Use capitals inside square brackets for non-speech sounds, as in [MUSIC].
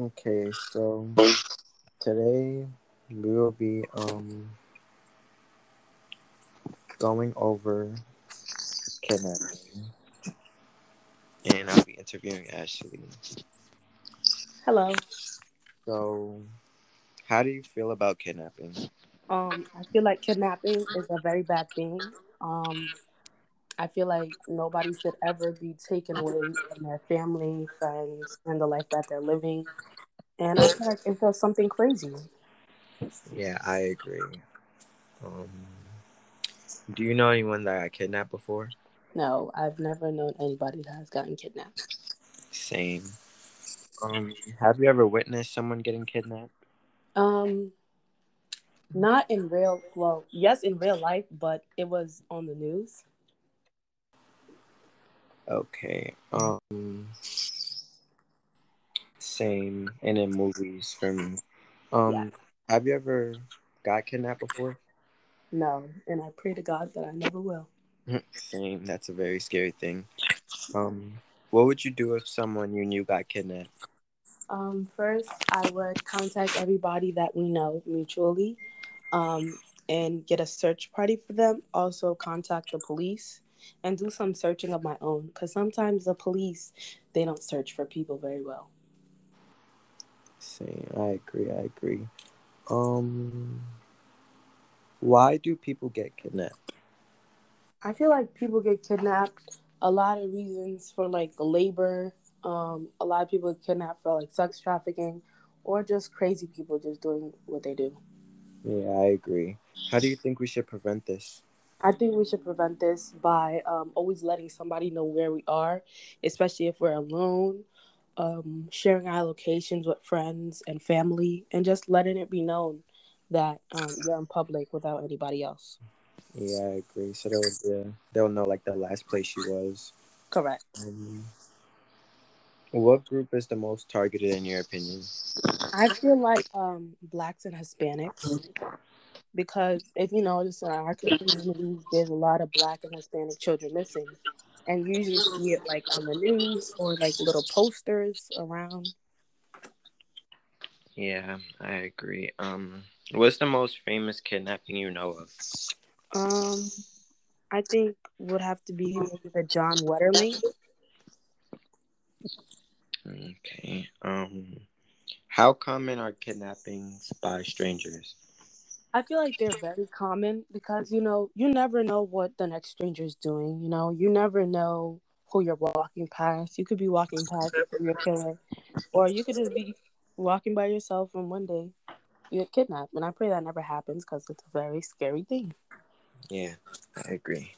Okay, so today we will be um going over kidnapping, and I'll be interviewing Ashlee. Hello. So, how do you feel about kidnapping? Um, I feel like kidnapping is a very bad thing. Um, I feel like nobody should ever be taken away from their family, friends, and the life that they're living. And I feel like it's just something crazy. Yeah, I agree. Um, do you know anyone that got kidnapped before? No, I've never known anybody that has gotten kidnapped. Same. Um, have you ever witnessed someone getting kidnapped? Um, not in real. Well, yes, in real life, but it was on the news. Okay. Um, same, and in movies for me. Um, Yeah. have you ever got kidnapped before? No, and I pray to God that I never will. [LAUGHS] Same. That's a very scary thing. Um, what would you do if someone you knew got kidnapped? Um, first, I would contact everybody that we know mutually um, and get a search party for them. Also, contact the police and do some searching of my own because sometimes the police they don't search for people very well. Same. I agree. I agree. Um, why do people get kidnapped? I feel like people get kidnapped a lot of reasons for like labor. Um, a lot of people get kidnapped for like sex trafficking or just crazy people just doing what they do. Yeah, I agree. How do you think we should prevent this? I think we should prevent this by um, always letting somebody know where we are, especially if we're alone, um, sharing our locations with friends and family, and just letting it be known that um, you're in public without anybody else. Yeah, I agree. So they'll yeah, they'll know like the last place she was. Correct. Um, what group is the most targeted in your opinion? I feel like um, blacks and Hispanics, because if you notice in our communities, there's a lot of black and Hispanic children missing, and you usually see it like on the news or like little posters around. Yeah, I agree. Um, what's the most famous kidnapping you know of? Um, I think would have to be the John Wetterling. Okay. Um, how common are kidnappings by strangers? I feel like they're very common because you know you never know what the next stranger is doing. You know, you never know who you're walking past. You could be walking past your killer, or you could just be walking by yourself, and one day you get kidnapped. And I pray that never happens because it's a very scary thing. Yeah, I agree.